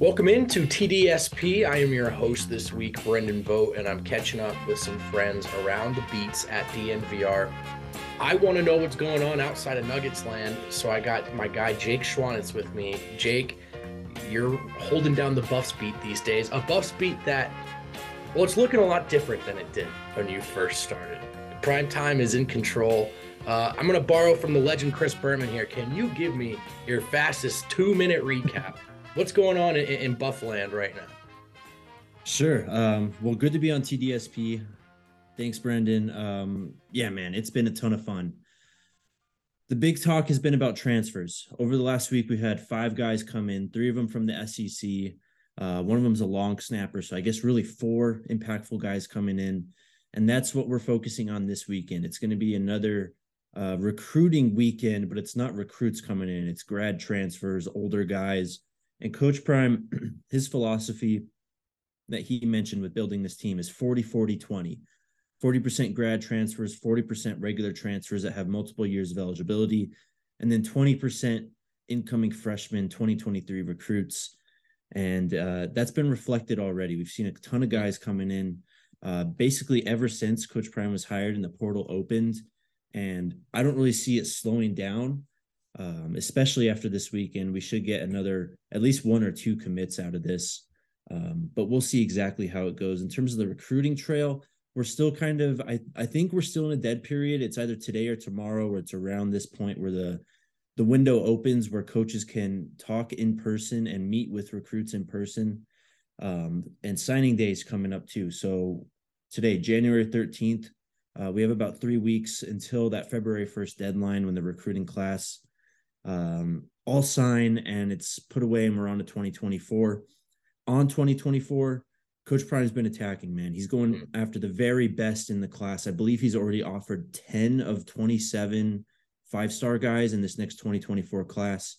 Welcome into TDSP. I am your host this week, Brendan Vogt, and I'm catching up with some friends around the beats at DNVR. I want to know what's going on outside of Nuggets land, so I got my guy Jake Schwanitz with me. Jake, you're holding down the Buffs beat these days. A Buffs beat that, well, it's looking a lot different than it did when you first started. Prime time is in control. Uh, I'm going to borrow from the legend Chris Berman here. Can you give me your fastest two minute recap? What's going on in, in Buffland right now? Sure. Um, well, good to be on TDSP. Thanks, Brendan. Um, yeah, man, it's been a ton of fun. The big talk has been about transfers. Over the last week, we've had five guys come in, three of them from the SEC. Uh, one of them is a long snapper. So I guess really four impactful guys coming in. And that's what we're focusing on this weekend. It's going to be another uh, recruiting weekend, but it's not recruits coming in, it's grad transfers, older guys and Coach Prime, his philosophy that he mentioned with building this team is 40, 40, 20. 40% grad transfers, 40% regular transfers that have multiple years of eligibility, and then 20% incoming freshmen 2023 recruits. And uh, that's been reflected already. We've seen a ton of guys coming in uh, basically ever since Coach Prime was hired and the portal opened. And I don't really see it slowing down um, especially after this weekend. We should get another, at least one or two commits out of this. Um, but we'll see exactly how it goes. In terms of the recruiting trail, we're still kind of, I, I think we're still in a dead period. It's either today or tomorrow, or it's around this point where the the window opens where coaches can talk in person and meet with recruits in person. Um, and signing day is coming up too. So today, January 13th, uh, we have about three weeks until that February 1st deadline when the recruiting class um, all sign and it's put away and we're on to 2024. On 2024, Coach Prime's been attacking, man. He's going mm-hmm. after the very best in the class. I believe he's already offered 10 of 27 five star guys in this next 2024 class.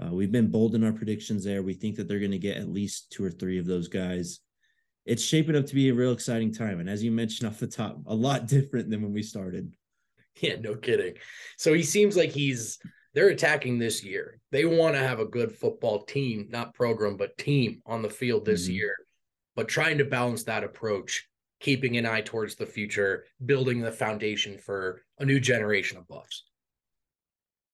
Uh, we've been bold in our predictions there. We think that they're going to get at least two or three of those guys. It's shaping up to be a real exciting time. And as you mentioned off the top, a lot different than when we started. Yeah, no kidding. So he seems like he's they're attacking this year. They want to have a good football team, not program, but team on the field this mm-hmm. year. But trying to balance that approach, keeping an eye towards the future, building the foundation for a new generation of buffs.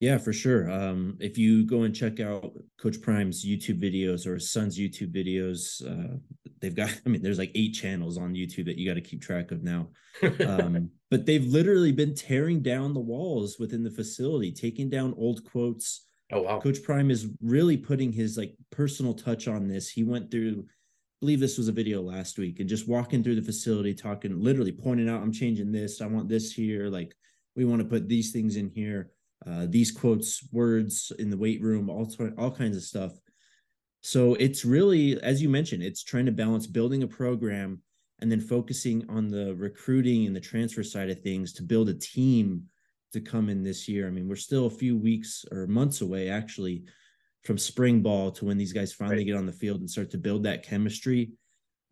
Yeah, for sure. Um, if you go and check out Coach Prime's YouTube videos or his son's YouTube videos, uh, they've got, I mean, there's like eight channels on YouTube that you got to keep track of now. Um, but they've literally been tearing down the walls within the facility, taking down old quotes. Oh, wow. Coach Prime is really putting his like personal touch on this. He went through, I believe this was a video last week, and just walking through the facility, talking, literally pointing out, I'm changing this. I want this here. Like, we want to put these things in here uh, these quotes, words in the weight room, all all kinds of stuff. So it's really, as you mentioned, it's trying to balance building a program and then focusing on the recruiting and the transfer side of things to build a team to come in this year. I mean, we're still a few weeks or months away actually from spring ball to when these guys finally right. get on the field and start to build that chemistry.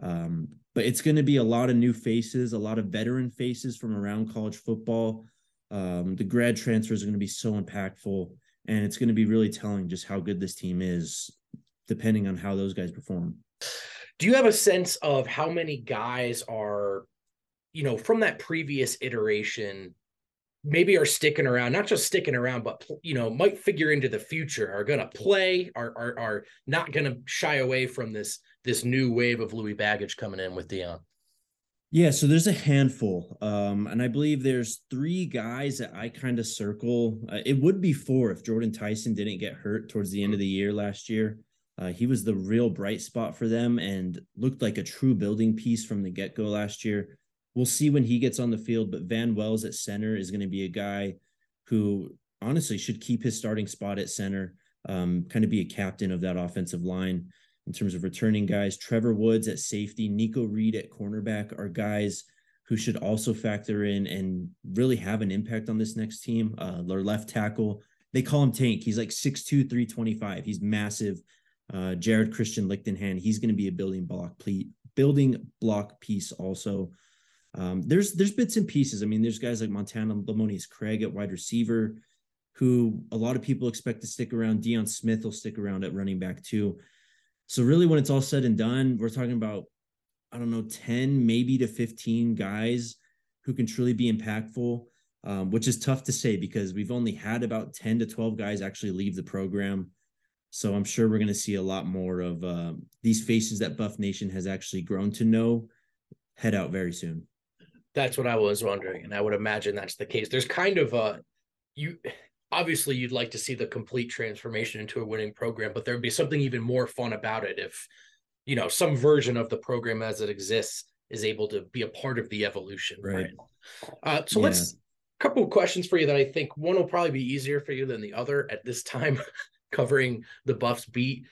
Um, but it's going to be a lot of new faces, a lot of veteran faces from around college football. Um, the grad transfers are going to be so impactful, and it's going to be really telling just how good this team is, depending on how those guys perform. Do you have a sense of how many guys are, you know, from that previous iteration maybe are sticking around, not just sticking around, but you know, might figure into the future, are going to play, are are are not going to shy away from this this new wave of Louis baggage coming in with Deion. Yeah, so there's a handful, um, and I believe there's three guys that I kind of circle. Uh, it would be four if Jordan Tyson didn't get hurt towards the end of the year last year. Uh, he was the real bright spot for them and looked like a true building piece from the get go last year. We'll see when he gets on the field, but Van Wells at center is going to be a guy who honestly should keep his starting spot at center, um, kind of be a captain of that offensive line in terms of returning guys. Trevor Woods at safety, Nikko Reed at cornerback are guys who should also factor in and really have an impact on this next team. Uh, their left tackle, they call him Tank. He's like 6'2, 325. He's massive. Uh, Jared Christian Lichtenhand, he's going to be a building block building block piece also. Um, there's there's bits and pieces. I mean, there's guys like Montana Lemonious-Craig at wide receiver, who a lot of people expect to stick around. Deion Smith will stick around at running back too. So really, when it's all said and done, we're talking about I don't know, 10 maybe to 15 guys who can truly be impactful, um, which is tough to say because we've only had about 10 to 12 guys actually leave the program. So I'm sure we're going to see a lot more of uh, these faces that Buff Nation has actually grown to know head out very soon. That's what I was wondering, and I would imagine that's the case. There's kind of a you obviously you'd like to see the complete transformation into a winning program, but there'd be something even more fun about it if you know some version of the program as it exists is able to be a part of the evolution. Right. right? Uh, so yeah. let's a couple of questions for you that I think one will probably be easier for you than the other at this time covering the Buffs beat.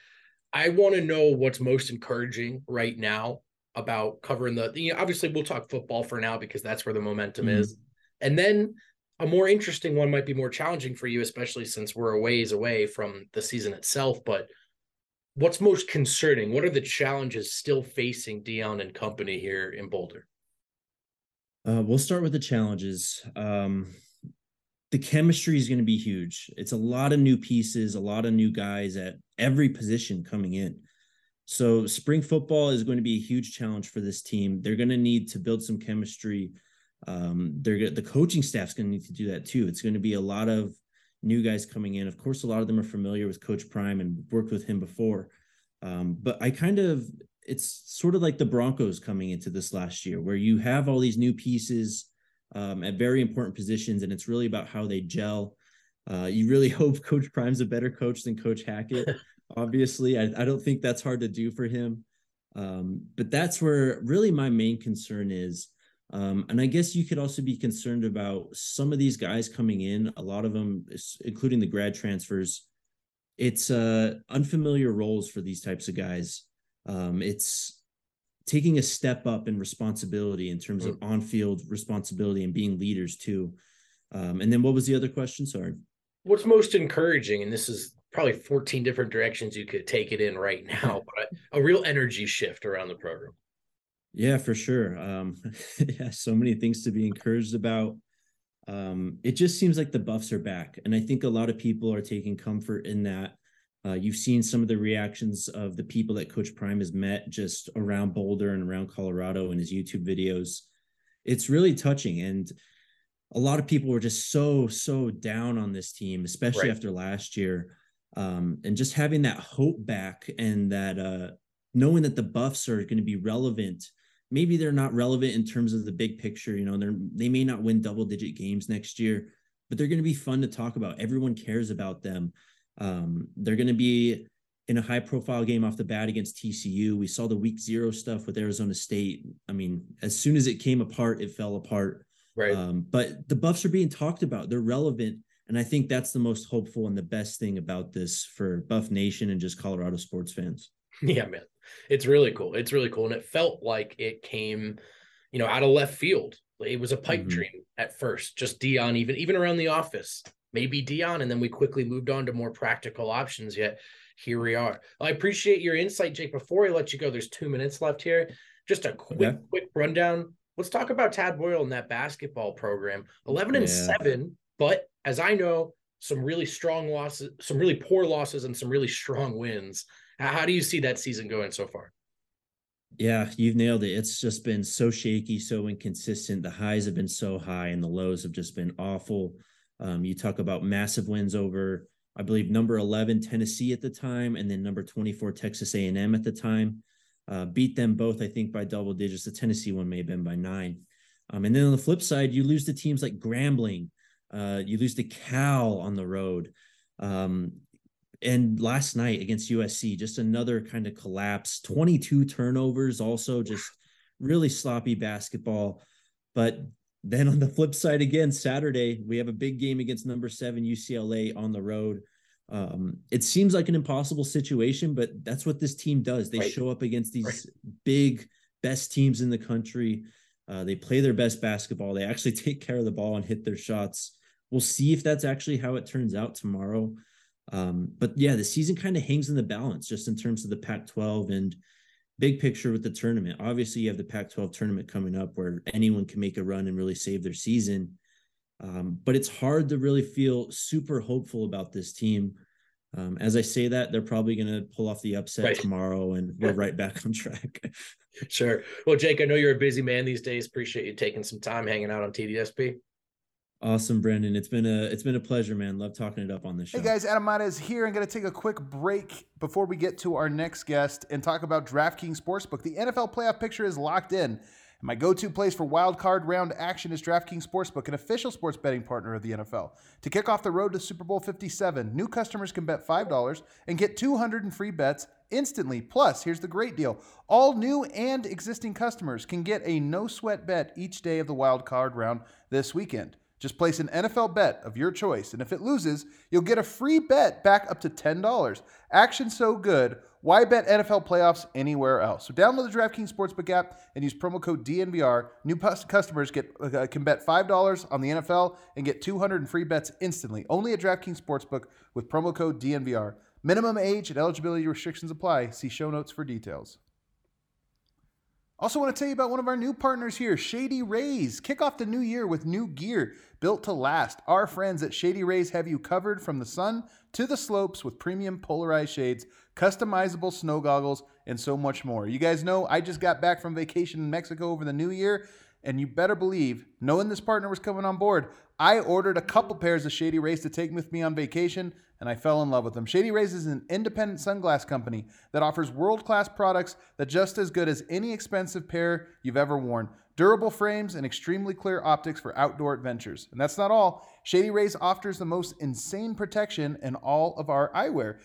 I want to know what's most encouraging right now about covering the, you know, obviously we'll talk football for now because that's where the momentum mm-hmm. is. And then a more interesting one might be more challenging for you, especially since we're a ways away from the season itself. But what's most concerning? What are the challenges still facing Deion and company here in Boulder? Uh, we'll start with the challenges. Um, the chemistry is going to be huge. It's a lot of new pieces, a lot of new guys at every position coming in. So spring football is going to be a huge challenge for this team. They're going to need to build some chemistry. Um, they're the coaching staff's going to need to do that too. It's going to be a lot of new guys coming in. Of course, a lot of them are familiar with Coach Prime and worked with him before. Um, but I kind of it's sort of like the Broncos coming into this last year, where you have all these new pieces um, at very important positions, and it's really about how they gel. Uh, you really hope Coach Prime's a better coach than Coach Hackett. Obviously, I, I, don't think that's hard to do for him. Um, but that's where really my main concern is. Um, and I guess you could also be concerned about some of these guys coming in, a lot of them, including the grad transfers. It's uh, unfamiliar roles for these types of guys. Um, it's taking a step up in responsibility in terms of mm. on-field responsibility and being leaders too. Um, and then what was the other question? Sorry. What's most encouraging, and this is probably 14 different directions you could take it in right now, but a real energy shift around the program. Yeah, for sure. Um, yeah, so many things to be encouraged about. Um, it just seems like the buffs are back. And I think a lot of people are taking comfort in that. Uh, you've seen some of the reactions of the people that Coach Prime has met just around Boulder and around Colorado in his YouTube videos. It's really touching. And a lot of people were just so, so down on this team, especially right. after last year. Um, and just having that hope back and that uh, knowing that the buffs are going to be relevant. Maybe they're not relevant in terms of the big picture. You know, they're they may not win double digit games next year, but they're going to be fun to talk about. Everyone cares about them. Um, they're going to be in a high profile game off the bat against TCU. We saw the week zero stuff with Arizona State. I mean, as soon as it came apart, it fell apart. Right. Um, but the Buffs are being talked about. They're relevant. And I think that's the most hopeful and the best thing about this for Buff Nation and just Colorado sports fans. Yeah, man. It's really cool. It's really cool. And it felt like it came, you know, out of left field. It was a pipe mm-hmm. dream at first, just Deion, even even around the office maybe Deion. and then we quickly moved on to more practical options. Yet here we are. I appreciate your insight, Jake. Before I let you go, there's two minutes left here. Just a quick, quick rundown. Let's talk about Tad Boyle and that basketball program. Eleven and yeah. seven, but as I know, some really strong losses, some really poor losses, and some really strong wins. How do you see that season going so far? Yeah, you've nailed it. It's just been so shaky, so inconsistent. The highs have been so high and the lows have just been awful. Um, you talk about massive wins over, I believe, number 11 Tennessee at the time, and then number 24 Texas A&M at the time. Uh, beat them both, I think, by double digits. The Tennessee one may have been by nine. Um, and then on the flip side, you lose to teams like Grambling. Uh, you lose to Cal on the road. Um, and last night against USC, just another kind of collapse. 22 turnovers, also just really sloppy basketball. But then on the flip side, again, Saturday, we have a big game against number seven UCLA on the road. Um, it seems like an impossible situation, but that's what this team does. They right. show up against these right. big, best teams in the country. Uh, they play their best basketball. They actually take care of the ball and hit their shots. We'll see if that's actually how it turns out tomorrow. Um, but yeah, the season kind of hangs in the balance just in terms of the Pac 12 and big picture with the tournament. Obviously, you have the Pac 12 tournament coming up where anyone can make a run and really save their season. Um, but it's hard to really feel super hopeful about this team. Um, as I say that, they're probably going to pull off the upset right. tomorrow and we're right back on track. sure. Well, Jake, I know you're a busy man these days. Appreciate you taking some time hanging out on TDSP. Awesome, Brendan. It's been a it's been a pleasure, man. Love talking it up on this show. Hey guys, Adam Mares here. I'm going to take a quick break before we get to our next guest and talk about DraftKings Sportsbook. The NFL playoff picture is locked in. My go-to place for wild card round action is DraftKings Sportsbook, an official sports betting partner of the NFL. To kick off the road to Super Bowl 57, new customers can bet $5 and get 200 in free bets instantly. Plus, here's the great deal. All new and existing customers can get a no-sweat bet each day of the wild card round this weekend. Just place an NFL bet of your choice, and if it loses, you'll get a free bet back up to $10. Action so good, why bet NFL playoffs anywhere else? So download the DraftKings Sportsbook app and use promo code DNVR. New customers get uh, can bet $5 on the NFL and get 200 in free bets instantly. Only at DraftKings Sportsbook with promo code DNVR. Minimum age and eligibility restrictions apply. See show notes for details. Also, want to tell you about one of our new partners here, Shady Rays. Kick off the new year with new gear built to last. Our friends at Shady Rays have you covered from the sun to the slopes with premium polarized shades, customizable snow goggles, and so much more. You guys know I just got back from vacation in Mexico over the new year, and you better believe, knowing this partner was coming on board, I ordered a couple pairs of Shady Rays to take with me on vacation, and I fell in love with them. Shady Rays is an independent sunglass company that offers world class products that just as good as any expensive pair you've ever worn. Durable frames and extremely clear optics for outdoor adventures. And that's not all. Shady Rays offers the most insane protection in all of our eyewear.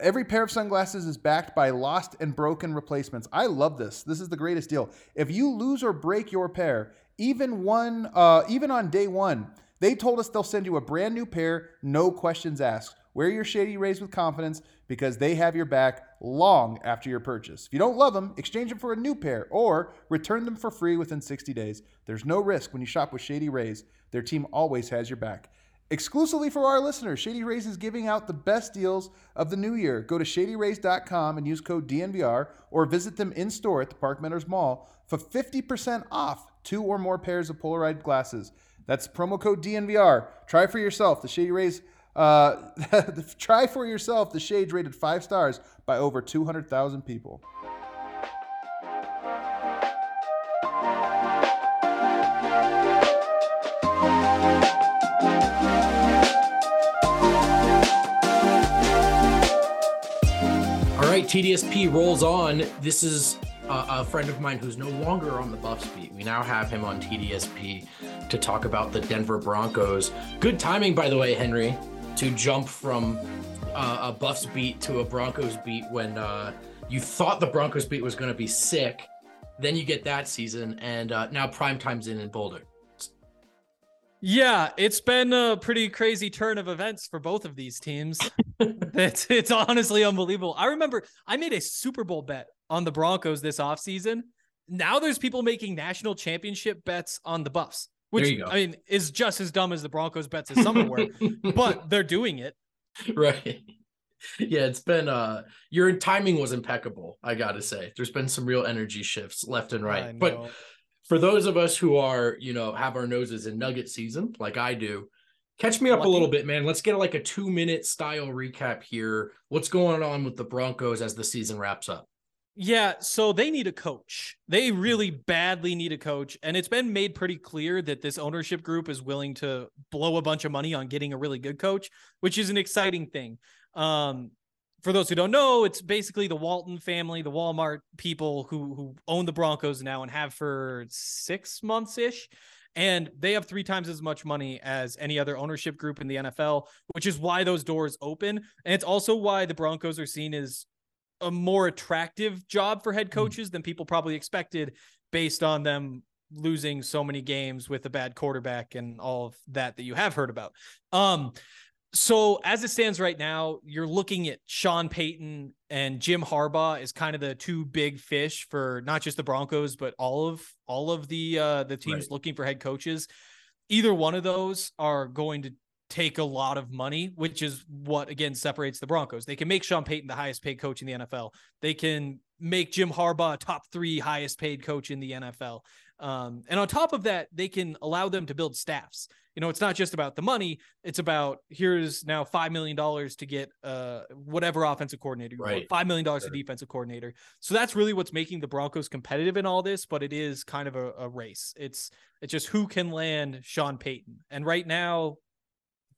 Every pair of sunglasses is backed by lost and broken replacements. I love this. This is the greatest deal. If you lose or break your pair, even one, uh, even on day one, they told us they'll send you a brand new pair, no questions asked. Wear your Shady Rays with confidence because they have your back long after your purchase. If you don't love them, exchange them for a new pair or return them for free within 60 days. There's no risk when you shop with Shady Rays. Their team always has your back. Exclusively for our listeners, Shady Rays is giving out the best deals of the new year. Go to shadyrays.com and use code DNVR or visit them in store at the Park Meadows Mall for 50% off two or more pairs of Polaroid glasses. That's promo code DNVR. Try for yourself the Shady Rays uh, try for yourself the shades rated five stars by over 200,000 people. All right, TDSP rolls on. This is a friend of mine who's no longer on the Buffs beat. We now have him on TDSP to talk about the Denver Broncos. Good timing, by the way, Henry to jump from uh, a Buffs beat to a Broncos beat when uh, you thought the Broncos beat was going to be sick. Then you get that season, and uh, now prime time's in in Boulder. Yeah, it's been a pretty crazy turn of events for both of these teams. it's it's honestly unbelievable. I remember I made a Super Bowl bet on the Broncos this offseason. Now there's people making national championship bets on the Buffs which I mean is just as dumb as the Broncos bets this summer were, but they're doing it. Right. Yeah, it's been uh your timing was impeccable, I gotta say. There's been some real energy shifts left and right. But for those of us who are, you know, have our noses in nugget season, like I do, catch me up Lucky. a little bit, man. Let's get like a two minute style recap here. What's going on with the Broncos as the season wraps up? Yeah, so they need a coach. They really badly need a coach. And it's been made pretty clear that this ownership group is willing to blow a bunch of money on getting a really good coach, which is an exciting thing. Um, for those who don't know, it's basically the Walton family, the Walmart people who who own the Broncos now and have for six months ish. And they have three times as much money as any other ownership group in the NFL, which is why those doors open. And it's also why the Broncos are seen as a more attractive job for head coaches mm. than people probably expected based on them losing so many games with a bad quarterback and all of that that you have heard about. Um so as it stands right now, you're looking at Sean Payton and Jim Harbaugh is kind of the two big fish for not just the Broncos but all of all of the uh the teams right. looking for head coaches. Either one of those are going to take a lot of money, which is what again separates the Broncos. They can make Sean Payton the highest paid coach in the NFL. They can make Jim Harbaugh top three highest paid coach in the NFL. Um, and on top of that, they can allow them to build staffs. You know, it's not just about the money. It's about here's now five million dollars to get uh whatever offensive coordinator, right. five million dollars sure. to defensive coordinator. So that's really what's making the Broncos competitive in all this. But it is kind of a, a race. It's it's just who can land Sean Payton. And right now,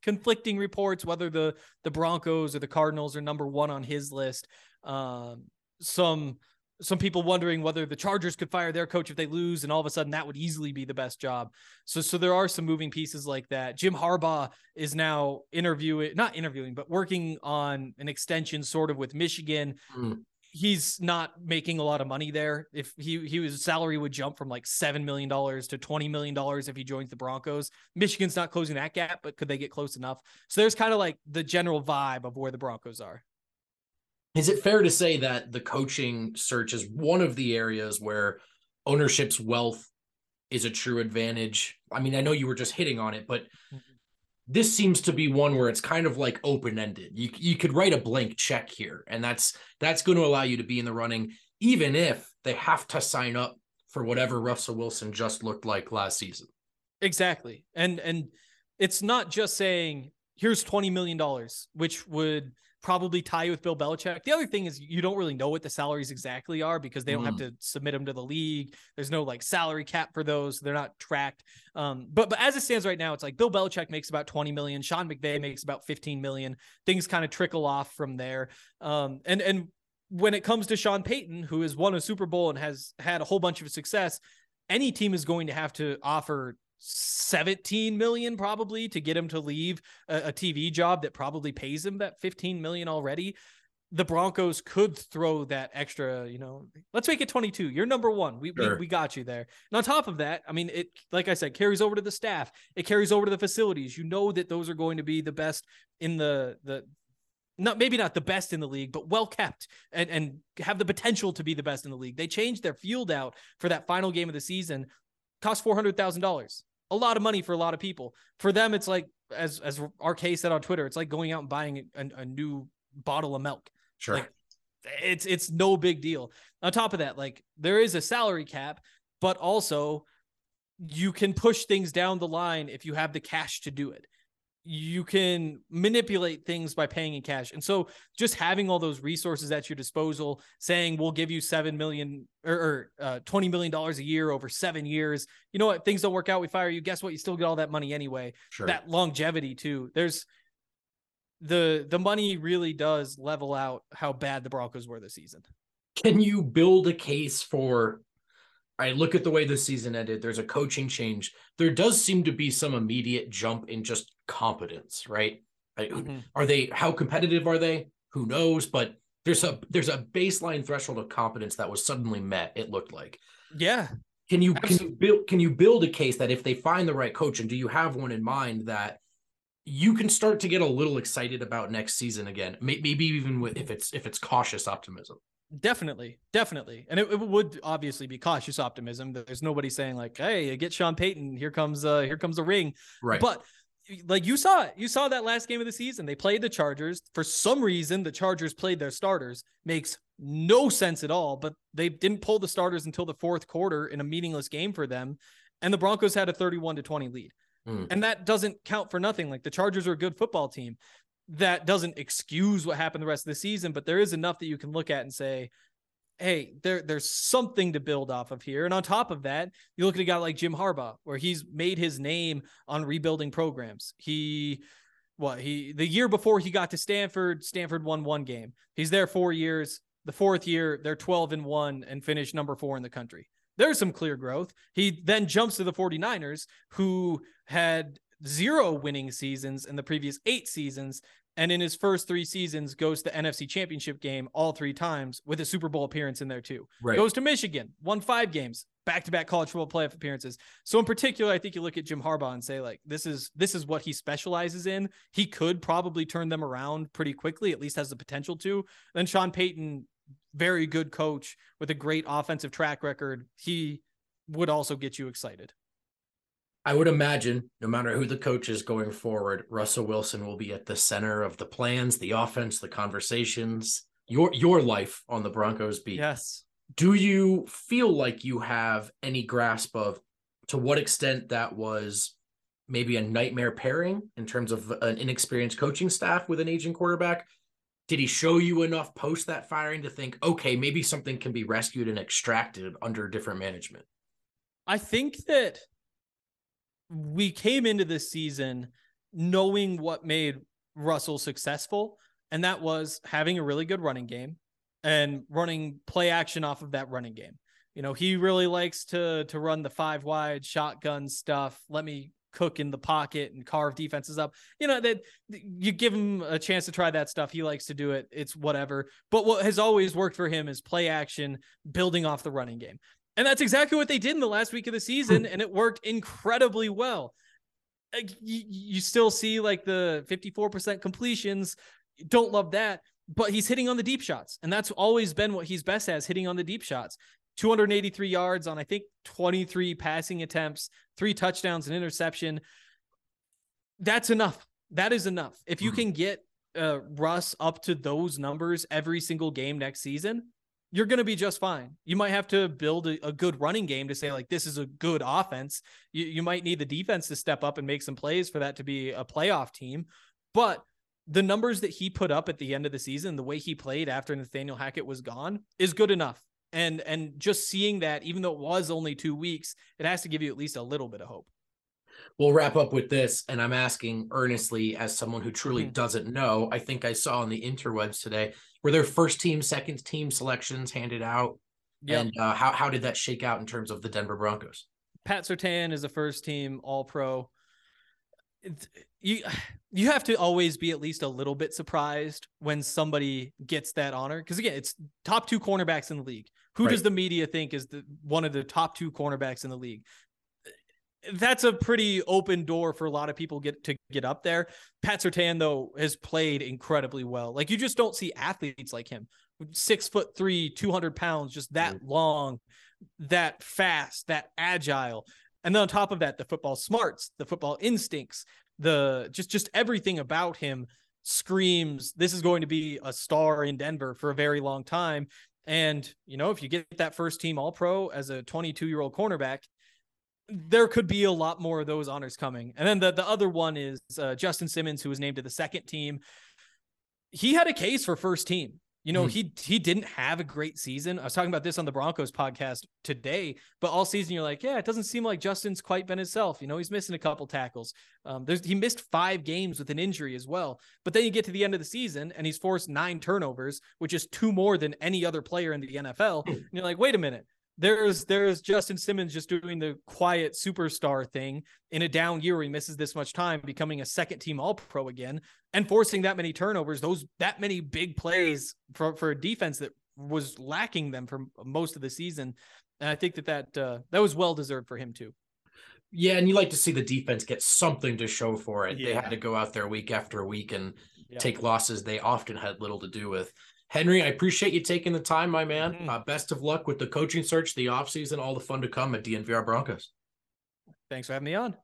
conflicting reports whether the the Broncos or the Cardinals are number one on his list. Um, some some people wondering whether the Chargers could fire their coach if they lose, and all of a sudden that would easily be the best job. So, so there are some moving pieces like that. Jim Harbaugh is now interviewing, not interviewing, but working on an extension sort of with Michigan. Mm he's not making a lot of money there. If he he his salary would jump from like seven million dollars to twenty million dollars if he joins the Broncos. Michigan's not closing that gap, but could they get close enough? So there's kind of like the general vibe of where the Broncos are. Is it fair to say that the coaching search is one of the areas where ownership's wealth is a true advantage? I mean, I know you were just hitting on it, but this seems to be one where it's kind of like open ended. You you could write a blank check here, and that's that's going to allow you to be in the running, even if they have to sign up for whatever Russell Wilson just looked like last season. Exactly, and and it's not just saying here's twenty million dollars, which would probably tie you with Bill Belichick. The other thing is you don't really know what the salaries exactly are because they don't mm. have to submit them to the league. There's no like salary cap for those. They're not tracked. Um, but but as it stands right now, it's like Bill Belichick makes about 20 million. Sean McVay makes about 15 million. Things kind of trickle off from there. Um, and and when it comes to Sean Payton, who has won a Super Bowl and has had a whole bunch of success, any team is going to have to offer 17 million probably to get him to leave a, a, TV job that probably pays him that 15 million already. The Broncos could throw that extra, you know, let's make it 22. You're number one. We, sure. we, we got you there. And on top of that, I mean, it, like I said, carries over to the staff. It carries over to the facilities. You know that those are going to be the best in the, the, not maybe not the best in the league, but well kept and, and have the potential to be the best in the league. They changed their field out for that final game of the season, cost four hundred thousand dollars a lot of money for a lot of people. For them, it's like as as RK said on Twitter, it's like going out and buying a, a new bottle of milk. Sure. Like, it's it's no big deal. On top of that, like there is a salary cap, but also you can push things down the line if you have the cash to do it you can manipulate things by paying in cash. And so just having all those resources at your disposal, saying we'll give you 7 million or, or uh, 20 million dollars a year over 7 years. You know what, things don't work out, we fire you. Guess what? You still get all that money anyway. Sure. That longevity too. There's the the money really does level out how bad the Broncos were this season. Can you build a case for I look at the way the season ended. There's a coaching change. There does seem to be some immediate jump in just competence, right? Mm-hmm. Are they how competitive are they? Who knows? But there's a there's a baseline threshold of competence that was suddenly met. It looked like. Yeah. Can you Absolutely. can you build can you build a case that if they find the right coach and do you have one in mind that you can start to get a little excited about next season again? Maybe even with if it's if it's cautious optimism. Definitely, definitely, and it, it, would obviously be cautious optimism. There's nobody saying like, "Hey, get Sean Payton. Here comes, uh, here comes a ring." Right. But like you saw it, you saw that last game of the season. They played the Chargers. For some reason, the Chargers played their starters. Makes no sense at all. But they didn't pull the starters until the fourth quarter in a meaningless game for them, and the Broncos had a 31 to 20 lead. Mm. And that doesn't count for nothing. Like the Chargers are a good football team that doesn't excuse what happened the rest of the season, but there is enough that you can look at and say, hey, there there's something to build off of here. And on top of that, you look at a guy like Jim Harbaugh, where he's made his name on rebuilding programs. He what he the year before he got to Stanford, Stanford won one game. He's there four years. The fourth year, they're 12 and 1 and finished number four in the country. There's some clear growth. He then jumps to the 49ers, who had zero winning seasons in the previous eight seasons and in his first three seasons goes to the NFC Championship game all three times with a Super Bowl appearance in there too. Right. Goes to Michigan, won five games, back-to-back college football playoff appearances. So in particular, I think you look at Jim Harbaugh and say like this is this is what he specializes in. He could probably turn them around pretty quickly, at least has the potential to. Then Sean Payton, very good coach with a great offensive track record. He would also get you excited. I would imagine no matter who the coach is going forward, Russell Wilson will be at the center of the plans, the offense, the conversations, your your life on the Broncos beat. Yes. Do you feel like you have any grasp of to what extent that was maybe a nightmare pairing in terms of an inexperienced coaching staff with an aging quarterback? Did he show you enough post that firing to think, okay, maybe something can be rescued and extracted under different management? I think that we came into this season knowing what made Russell successful, and that was having a really good running game and running play action off of that running game. You know, he really likes to to run the five wide shotgun stuff. Let me cook in the pocket and carve defenses up. You know, that you give him a chance to try that stuff. He likes to do it. It's whatever. But what has always worked for him is play action, building off the running game. And that's exactly what they did in the last week of the season, and it worked incredibly well. You, you still see like the 54% completions. Don't love that, but he's hitting on the deep shots, and that's always been what he's best as hitting on the deep shots. 283 yards on I think 23 passing attempts, three touchdowns, an interception. That's enough. That is enough. If you mm-hmm. can get uh, Russ up to those numbers every single game next season, you're going to be just fine. You might have to build a, a, good running game to say, like, this is a good offense. You, you might need the defense to step up and make some plays for that to be a playoff team. But the numbers that he put up at the end of the season, the way he played after Nathaniel Hackett was gone, is good enough. And and just seeing that, even though it was only two weeks, it has to give you at least a little bit of hope. We'll wrap up with this, and I'm asking earnestly as someone who truly mm-hmm. doesn't know. I think I saw on the interwebs today were there first team, second team selections handed out? Yeah. And uh, how how did that shake out in terms of the Denver Broncos? Pat Surtain is a first team All Pro. You you have to always be at least a little bit surprised when somebody gets that honor because again, it's top two cornerbacks in the league. Who right. does the media think is the one of the top two cornerbacks in the league? That's a pretty open door for a lot of people get to get up there. Pat Surtain though has played incredibly well. Like you just don't see athletes like him, six foot three, two hundred pounds, just that mm-hmm. long, that fast, that agile, and then on top of that, the football smarts, the football instincts, the just just everything about him screams this is going to be a star in Denver for a very long time. And you know, if you get that first team All Pro as a 22 year old cornerback, there could be a lot more of those honors coming. And then the, the other one is uh, Justin Simmons, who was named to the second team. He had a case for first team. You know, mm. he he didn't have a great season. I was talking about this on the Broncos podcast today, but all season you're like, yeah, it doesn't seem like Justin's quite been himself. You know, he's missing a couple tackles. Um, there's he missed five games with an injury as well. But then you get to the end of the season and he's forced nine turnovers, which is two more than any other player in the NFL. Hmm. and you're like, wait a minute, there's there's Justin Simmons just doing the quiet superstar thing in a down year where he misses this much time, becoming a second team all pro again and forcing that many turnovers, those that many big plays for, for a defense that was lacking them for most of the season. And I think that that uh, that was well deserved for him too. Yeah, and you like to see the defense get something to show for it. Yeah. They had to go out there week after week and yeah. take losses they often had little to do with. Henry, I appreciate you taking the time, my man. Mm-hmm. Uh, best of luck with the coaching search, the offseason, all the fun to come at DNVR Broncos. Thanks for having me on.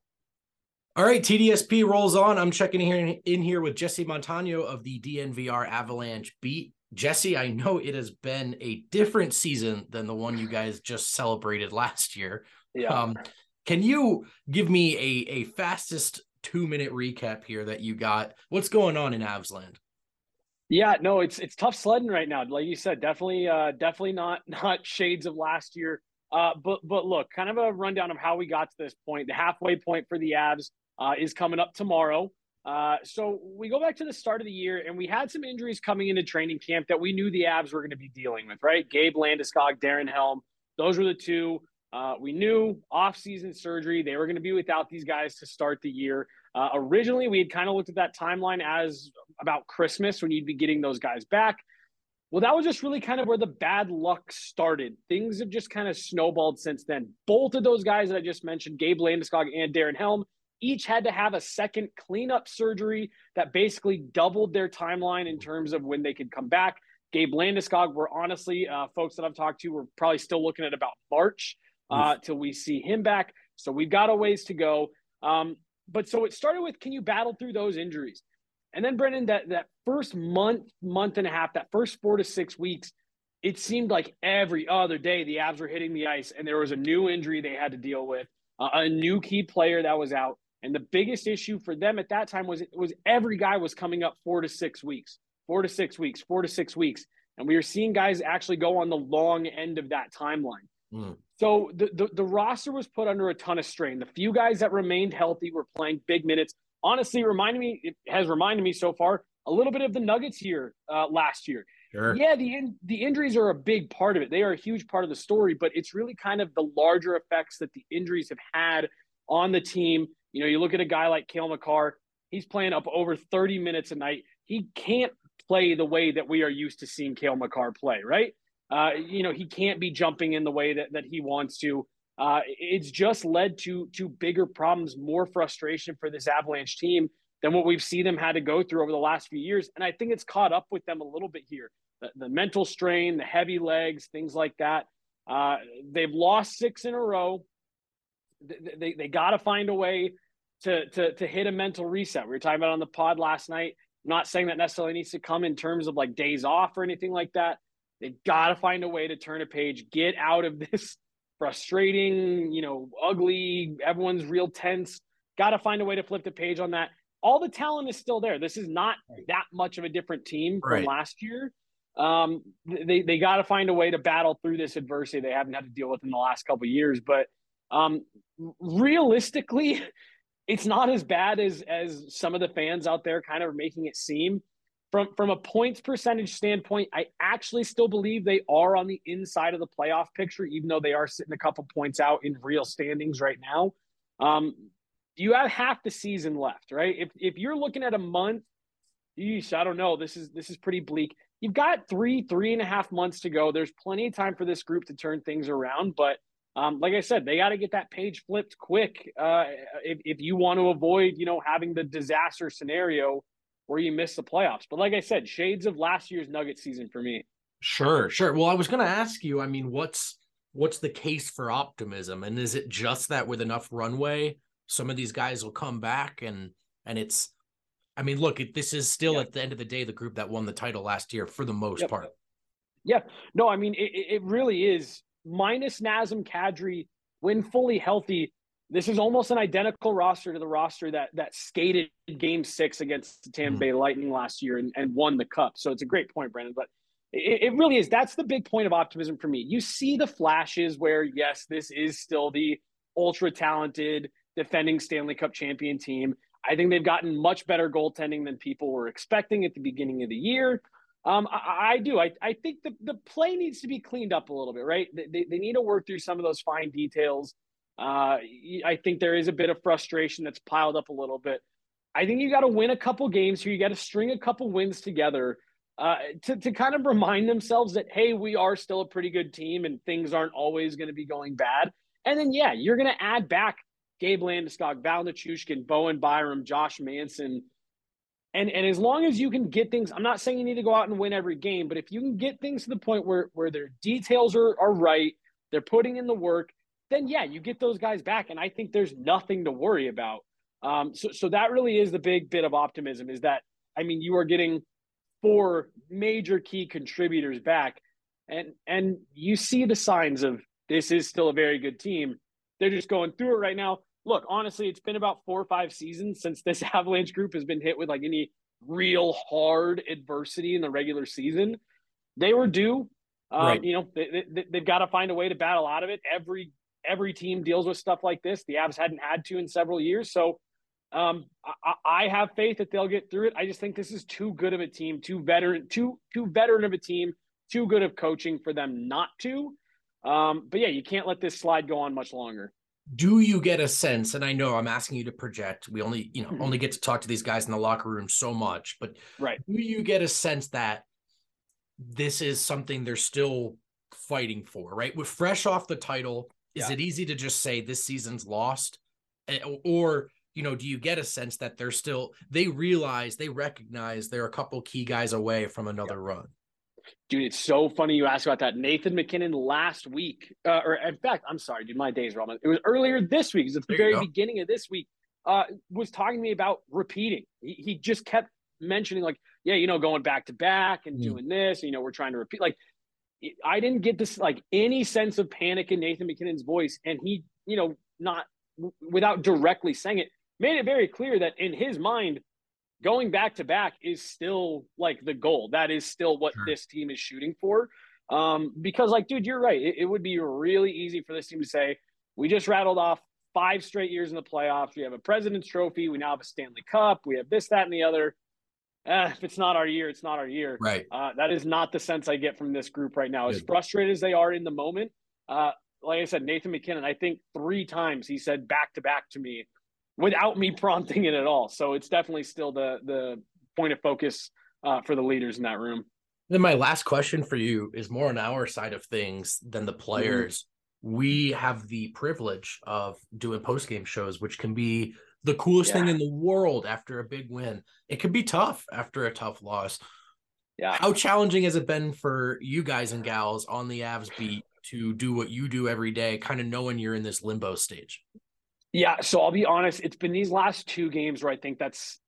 All right, TDSP rolls on. I'm checking in, in here with Jesse Montano of the DNVR Avalanche beat. Jesse, I know it has been a different season than the one you guys just celebrated last year. Yeah. Um, can you give me a, a fastest two minute recap here that you got? What's going on in Avsland? Yeah, no, it's it's tough sledding right now. Like you said, definitely, uh, definitely not not shades of last year. Uh, but but look, kind of a rundown of how we got to this point. The halfway point for the Avs uh, is coming up tomorrow. Uh, so we go back to the start of the year, and we had some injuries coming into training camp that we knew the Avs were going to be dealing with. Right, Gabe Landeskog, Darren Helm, those were the two. Uh, we knew off-season surgery; they were going to be without these guys to start the year. Uh, originally, we had kind of looked at that timeline as about Christmas when you'd be getting those guys back. Well, that was just really kind of where the bad luck started. Things have just kind of snowballed since then. Both of those guys that I just mentioned, Gabe Landeskog and Darren Helm, each had to have a second cleanup surgery that basically doubled their timeline in terms of when they could come back. Gabe Landeskog, we're honestly, uh, folks that I've talked to, we're probably still looking at about March uh, till we see him back. So we've got a ways to go. Um, but so it started with can you battle through those injuries? And then Brendan, that that first month, month and a half, that first four to six weeks, it seemed like every other day the Avs were hitting the ice, and there was a new injury they had to deal with, uh, a new key player that was out. And the biggest issue for them at that time was it was every guy was coming up four to six weeks, four to six weeks, four to six weeks, and we were seeing guys actually go on the long end of that timeline. Mm. So the, the, the roster was put under a ton of strain. The few guys that remained healthy were playing big minutes. Honestly, reminding me it has reminded me so far a little bit of the Nuggets here uh, last year. Sure. Yeah, the in, the injuries are a big part of it. They are a huge part of the story, but it's really kind of the larger effects that the injuries have had on the team. You know, you look at a guy like Cale Makar, he's playing up over 30 minutes a night. He can't play the way that we are used to seeing Cale Makar play, right? Uh, you know, he can't be jumping in the way that, that he wants to. Uh, it's just led to to bigger problems, more frustration for this Avalanche team than what we've seen them had to go through over the last few years. And I think it's caught up with them a little bit here. The, the mental strain, the heavy legs, things like that. Uh, they've lost six in a row. They, they, they got to find a way to, to, to hit a mental reset. We were talking about on the pod last night. I'm not saying that necessarily needs to come in terms of like days off or anything like that, They've got to find a way to turn a page, get out of this frustrating, you know, ugly, everyone's real tense. Got to find a way to flip the page on that. All the talent is still there. This is not that much of a different team from right. last year. Um, they they got to find a way to battle through this adversity they haven't had to deal with in the last couple years. But um, realistically, it's not as bad as as some of the fans out there kind of making it seem from from a points percentage standpoint, I actually still believe they are on the inside of the playoff picture, even though they are sitting a couple points out in real standings right now. Um, you have half the season left, right? If if you're looking at a month, yeesh, I don't know. This is this is pretty bleak. You've got three, three and a half months to go. There's plenty of time for this group to turn things around, but um, like I said, they got to get that page flipped quick uh, if, if you want to avoid, you know, having the disaster scenario where you miss the playoffs. But like I said, shades of last year's Nugget season for me. Sure, sure. Well, I was going to ask you. I mean, what's what's the case for optimism, and is it just that with enough runway, some of these guys will come back, and and it's. I mean, look, this is still at the end of the day the group that won the title last year for the most yep. part. Yeah, no, I mean, it, it really is minus Nazem Kadri when fully healthy this is almost an identical roster to the roster that that skated game six against the Tampa mm-hmm. Bay Lightning last year and, and won the cup. So it's a great point, Brendan. But it, it, really is. That's the big point of optimism for me. You see the flashes where, yes, this is still the ultra talented defending Stanley Cup champion team. I think they've gotten much better goaltending than people were expecting at the beginning of the year. Um, I, I, do. I, I think the, the play needs to be cleaned up a little bit, right? They, they need to work through some of those fine details. Uh, I think there is a bit of frustration that's piled up a little bit. I think you got to win a couple games here. You got to string a couple wins together uh, to, to kind of remind themselves that, hey, we are still a pretty good team and things aren't always going to be going bad. And then, yeah, you're going to add back Gabe Landeskog, Val Nichushkin, Bowen Byram, Josh Manson. And, and as long as you can get things, I'm not saying you need to go out and win every game, but if you can get things to the point where, where their details are, are right, they're putting in the work, then yeah, you get those guys back, and I think there's nothing to worry about. Um, so, so that really is the big bit of optimism is that I mean you are getting four major key contributors back, and and you see the signs of this is still a very good team. They're just going through it right now. Look, honestly, it's been about four or five seasons since this Avalanche group has been hit with like any real hard adversity in the regular season, they were due. Um, right. You know, they, they, they've got to find a way to battle out of it. Every every team deals with stuff like this. The Avs hadn't had to in several years, so um, I, I, have faith that they'll get through it. I just think this is too good of a team, too veteran, too too veteran of a team, too good of coaching for them not to. Um, but yeah, you can't let this slide go on much longer. Do you get a sense? And I know I'm asking you to project. We only, you know, mm-hmm. only get to talk to these guys in the locker room so much. But right, do you get a sense that this is something they're still fighting for? Right, with fresh off the title, is yeah. it easy to just say this season's lost, eh, or you know, do you get a sense that they're still they realize they recognize they're a couple key guys away from another yeah. run? Dude, it's so funny you asked about that. Nathan MacKinnon last week, uh, or in fact, I'm sorry, dude, my days wrong. It was earlier this week. It was at the very beginning of this week. Uh, was talking to me about repeating. He, he, just kept mentioning like, yeah, you know, going back to back and mm. doing this. And, You know, we're trying to repeat. Like, I didn't get this like any sense of panic in Nathan MacKinnon's voice, and he, you know, not without directly saying it, made it very clear that in his mind, going back to back is still like the goal. That is still what sure. this team is shooting for. Um, because like, dude, you're right. It, it, would be really easy for this team to say, we just rattled off five straight years in the playoffs. We have a President's Trophy. We now have a Stanley Cup. We have this, that, and the other. Eh, if it's not our year, it's not our year. Right. Uh, that is not the sense I get from this group right now. As frustrated as they are in the moment, uh, like I said, Nathan MacKinnon, I think three times he said back to back to me without me prompting it at all. So it's definitely still the the point of focus uh, for the leaders in that room. Then my last question for you is more on our side of things than the mm-hmm. players. Mm-hmm. We have the privilege of doing post game shows, which can be the coolest yeah. thing in the world after a big win. It could be tough after a tough loss. Yeah. How challenging has it been for you guys and gals on the Avs beat to do what you do every day, kind of knowing you're in this limbo stage? Yeah, so I'll be honest, it's been these last two games where I think that's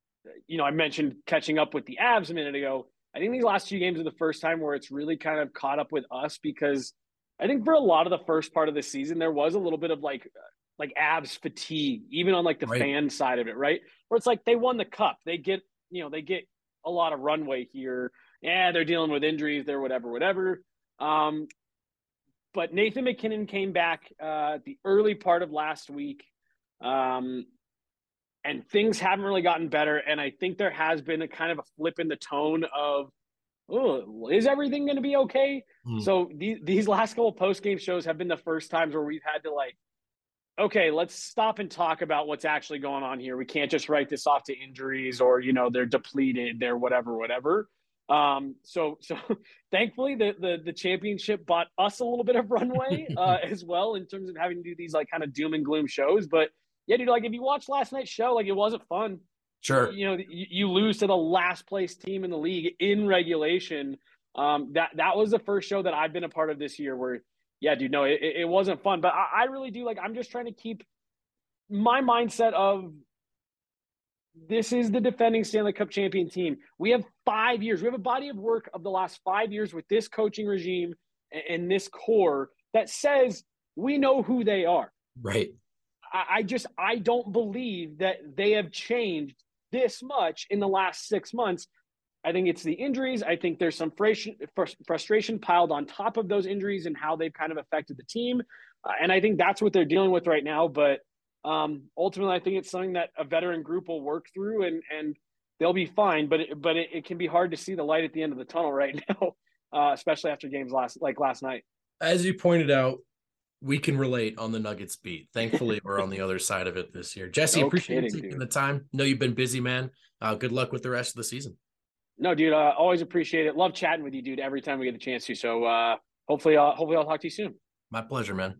you know, I mentioned catching up with the Avs a minute ago. I think these last two games are the first time where it's really kind of caught up with us because I think for a lot of the first part of the season there was a little bit of like like Avs fatigue, even on like the right. fan side of it, right? Where it's like they won the cup, they get you know they get a lot of runway here. Yeah, they're dealing with injuries, they're whatever, whatever. Um, but Nathan MacKinnon came back uh, the early part of last week. Um, and things haven't really gotten better. And I think there has been a kind of a flip in the tone of, oh, is everything going to be okay? Mm. So these these last couple post game shows have been the first times where we've had to like, okay, let's stop and talk about what's actually going on here. We can't just write this off to injuries or you know they're depleted, they're whatever, whatever. Um, so so thankfully the, the the championship bought us a little bit of runway uh, as well in terms of having to do these like kind of doom and gloom shows, but yeah, dude, like if you watched last night's show, like it wasn't fun. Sure. You know, you, you lose to the last place team in the league in regulation. Um, that that was the first show that I've been a part of this year where, yeah, dude, no, it, it wasn't fun. But I, I really do like. I'm just trying to keep my mindset of this is the defending Stanley Cup champion team. We have five years. We have a body of work of the last five years with this coaching regime and, and this core that says we know who they are. Right. I, just I don't believe that they have changed this much in the last six months. I think it's the injuries. I think there's some frustration, frustration piled on top of those injuries and how they've kind of affected the team. Uh, and I think that's what they're dealing with right now. But um, ultimately, I think it's something that a veteran group will work through and, and they'll be fine. But it, but it, it can be hard to see the light at the end of the tunnel right now, uh, especially after games last like last night. As you pointed out, we can relate on the Nuggets beat. Thankfully, we're on the other side of it this year. Jesse, no appreciate kidding, taking dude. the time. Know you've been busy, man. Uh, good luck with the rest of the season. No, dude, uh, always appreciate it. Love chatting with you, dude. Every time we get the chance to. So uh, hopefully, uh, hopefully, I'll talk to you soon. My pleasure, man.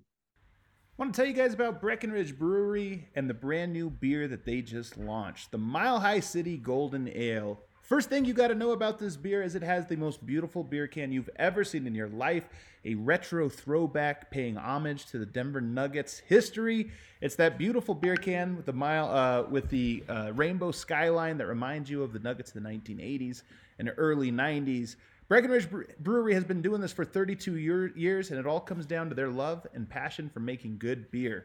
I want to tell you guys about Breckenridge Brewery and the brand new beer that they just launched, the Mile High City Golden Ale. First thing you got to know about this beer is it has the most beautiful beer can you've ever seen in your life, a retro throwback paying homage to the Denver Nuggets history. It's that beautiful beer can with the mile uh, with the uh, rainbow skyline that reminds you of the Nuggets of the 1980s and early 90s. Breckenridge Brewery has been doing this for 32 year, years, and it all comes down to their love and passion for making good beer.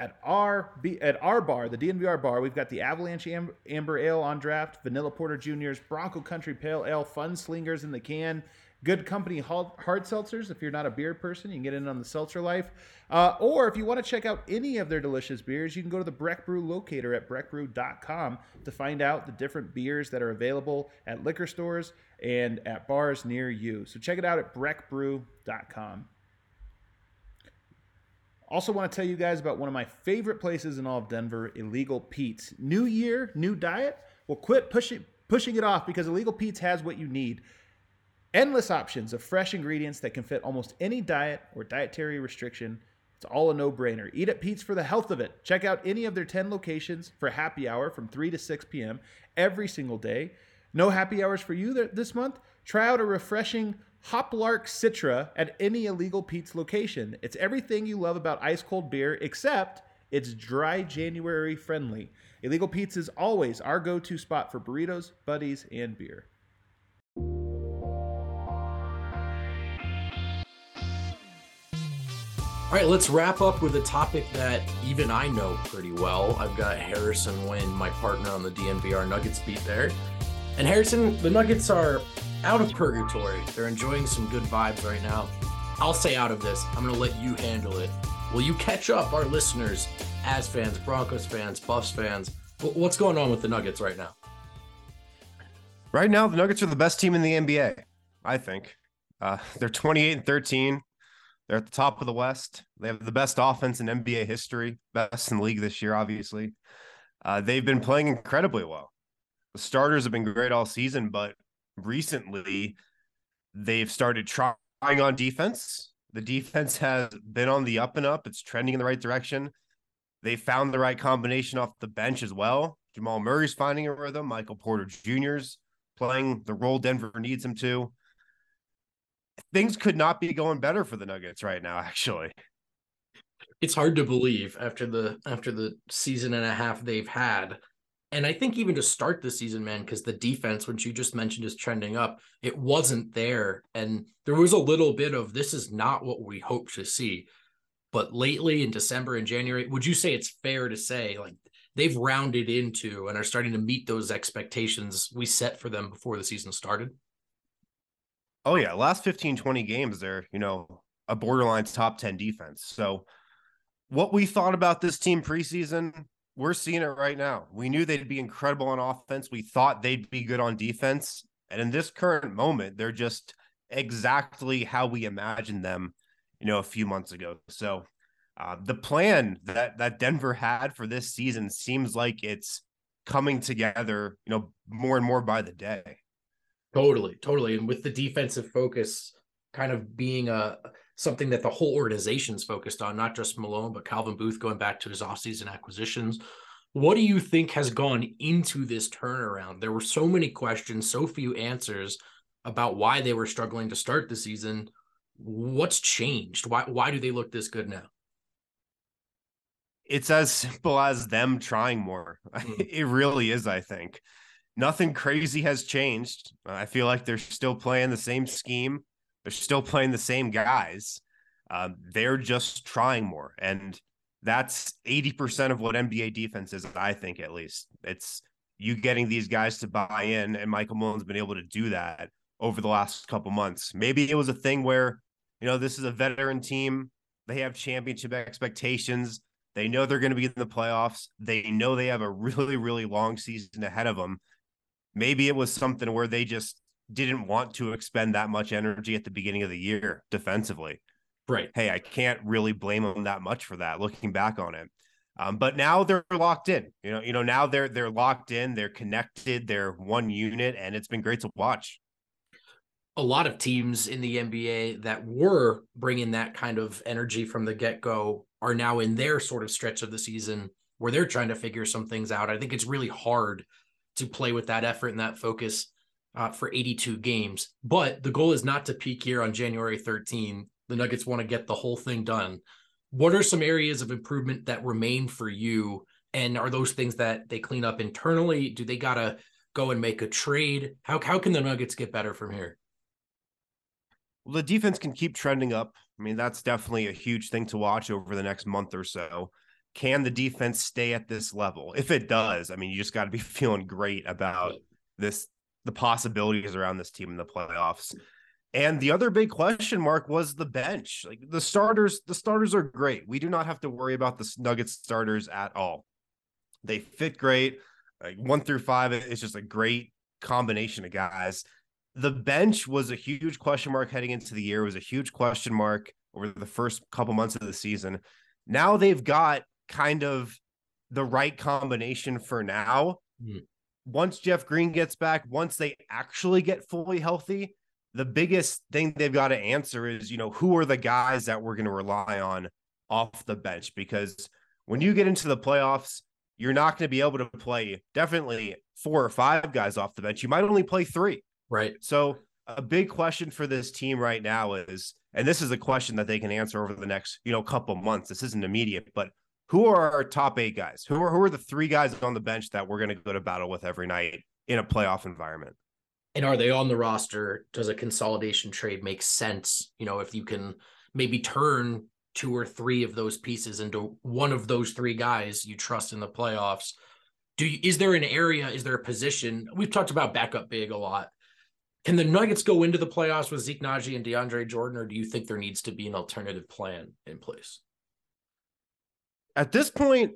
At our at our bar, the DNVR bar, we've got the Avalanche Amber Ale on draft, Vanilla Porter Juniors, Bronco Country Pale Ale, Fun Slingers in the can, Good Company hard seltzers. If you're not a beer person, you can get in on the seltzer life. Uh, or if you want to check out any of their delicious beers, you can go to the Breck Brew locator at breckbrew.com to find out the different beers that are available at liquor stores and at bars near you. So check it out at breckbrew.com. Also, want to tell you guys about one of my favorite places in all of Denver, Illegal Pete's. New year, new diet? Well, quit pushing pushing it off because Illegal Pete's has what you need. Endless options of fresh ingredients that can fit almost any diet or dietary restriction. It's all a no-brainer. Eat at Pete's for the health of it. Check out any of their 10 locations for happy hour from 3 to 6 p.m. every single day. No happy hours for you this month? Try out a refreshing Hoplark Citra at any illegal Pete's location. It's everything you love about ice cold beer, except it's dry January friendly. Illegal Pete's is always our go to spot for burritos, buddies, and beer. All right, let's wrap up with a topic that even I know pretty well. I've got Harrison Wind, my partner on the DNVR Nuggets beat there. And Harrison, the Nuggets are out of purgatory. They're enjoying some good vibes right now. I'll say out of this. I'm going to let you handle it. Will you catch up our listeners, as fans, Broncos fans, Buffs fans? What's going on with the Nuggets right now? Right now, the Nuggets are the best team in the NBA, I think. Uh, they're 28 and 13. They're at the top of the West. They have the best offense in NBA history, best in the league this year, obviously. Uh, they've been playing incredibly well. The starters have been great all season, but recently they've started trying on defense. The defense has been on the up and up. It's trending in the right direction. They found the right combination off the bench as well. Jamal Murray's finding a rhythm. Michael Porter Jr.'s playing the role Denver needs him to. Things could not be going better for the Nuggets right now, actually. It's hard to believe after the after the season and a half they've had and I think even to start the season, man, because the defense, which you just mentioned, is trending up, it wasn't there. And there was a little bit of this is not what we hope to see. But lately in December and January, would you say it's fair to say like they've rounded into and are starting to meet those expectations we set for them before the season started? Oh, yeah. Last 15, 20 games, they're, you know, a borderline top 10 defense. So, what we thought about this team preseason, we're seeing it right now. We knew they'd be incredible on offense. We thought they'd be good on defense. And in this current moment, they're just exactly how we imagined them, you know, a few months ago. So uh, the plan that that Denver had for this season seems like it's coming together, you know, more and more by the day. Totally, totally. And with the defensive focus kind of being a something that the whole organization's focused on, not just Malone, but Calvin Booth going back to his offseason acquisitions. What do you think has gone into this turnaround? There were so many questions, so few answers about why they were struggling to start the season. What's changed? Why why do they look this good now? It's as simple as them trying more. Mm. It really is, I think. Nothing crazy has changed. I feel like they're still playing the same scheme they're still playing the same guys. Uh, they're just trying more. And that's 80% of what NBA defense is, I think, at least. It's you getting these guys to buy in, and Michael Malone's been able to do that over the last couple months. Maybe it was a thing where, you know, this is a veteran team. They have championship expectations. They know they're going to be in the playoffs. They know they have a really, really long season ahead of them. Maybe it was something where they just didn't want to expend that much energy at the beginning of the year defensively. Right. Hey, I can't really blame them that much for that looking back on it. Um, but now they're locked in. You know, you know now they're they're locked in, they're connected, they're one unit and it's been great to watch. A lot of teams in the NBA that were bringing that kind of energy from the get-go are now in their sort of stretch of the season where they're trying to figure some things out. I think it's really hard to play with that effort and that focus uh, for 82 games. But the goal is not to peak here on January 13. The Nuggets want to get the whole thing done. What are some areas of improvement that remain for you? And are those things that they clean up internally? Do they got to go and make a trade? How, how can the Nuggets get better from here? Well, the defense can keep trending up. I mean, that's definitely a huge thing to watch over the next month or so. can the defense stay at this level? If it does, I mean, you just got to be feeling great about this, the possibilities around this team in the playoffs. And the other big question mark was the bench. Like the starters, the starters are great. We do not have to worry about the Nuggets starters at all. They fit great. Like one through five, it's just a great combination of guys. The bench was a huge question mark heading into the year. It was a huge question mark over the first couple months of the season. Now they've got kind of the right combination for now. Mm. Once Jeff Green gets back, once they actually get fully healthy, the biggest thing they've got to answer is, you know, who are the guys that we're going to rely on off the bench? Because when you get into the playoffs, you're not going to be able to play definitely four or five guys off the bench. You might only play three. Right. So a big question for this team right now is, and this is a question that they can answer over the next, you know, couple months. This isn't immediate, but who are our top eight guys? Who are who are the three guys on the bench that we're going to go to battle with every night in a playoff environment? And are they on the roster? Does a consolidation trade make sense? You know, if you can maybe turn two or three of those pieces into one of those three guys you trust in the playoffs. Do you, is there an area? Is there a position? We've talked about backup big a lot. Can the Nuggets go into the playoffs with Zeke Nnaji and DeAndre Jordan, or do you think there needs to be an alternative plan in place? At this point,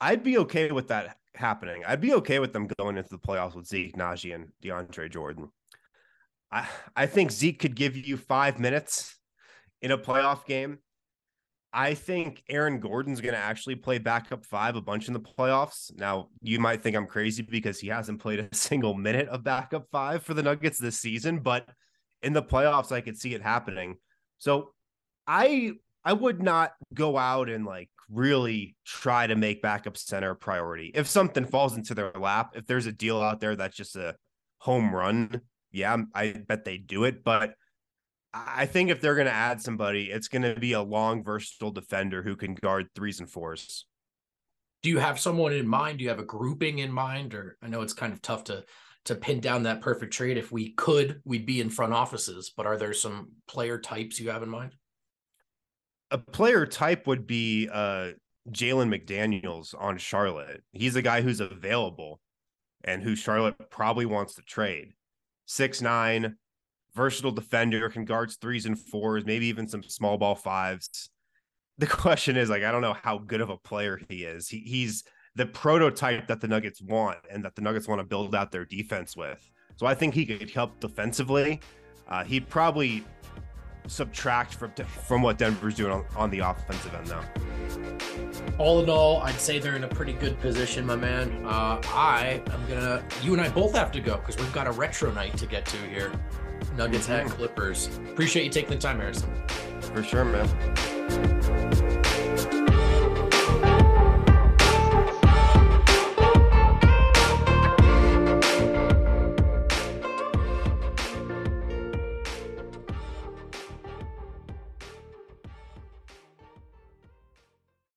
I'd be okay with that happening. I'd be okay with them going into the playoffs with Zeke, Nnaji, and DeAndre Jordan. I I think Zeke could give you five minutes in a playoff game. I think Aaron Gordon's going to actually play backup five a bunch in the playoffs. Now, you might think I'm crazy because he hasn't played a single minute of backup five for the Nuggets this season, but in the playoffs, I could see it happening. So I I would not go out and like really try to make backup center a priority. If something falls into their lap, if there's a deal out there that's just a home run, yeah, I bet they do it. But I think if they're going to add somebody, it's going to be a long, versatile defender who can guard threes and fours. Do you have someone in mind? Do you have a grouping in mind? Or I know it's kind of tough to to pin down that perfect trade. If we could, we'd be in front offices. But are there some player types you have in mind? A player type would be uh Jalen McDaniels on Charlotte. He's a guy who's available and who Charlotte probably wants to trade. Six nine, versatile defender, can guards threes and fours, maybe even some small ball fives. The question is like, I don't know how good of a player he is. He, he's the prototype that the Nuggets want and that the Nuggets want to build out their defense with. So I think he could help defensively. Uh, he'd probably subtract from from what Denver's doing on, on the offensive end now. All in all, I'd say they're in a pretty good position, my man. Uh, I am gonna. You and I both have to go because we've got a retro night to get to here. Nuggets mm-hmm. at Clippers. Appreciate you taking the time, Harrison. For sure, man.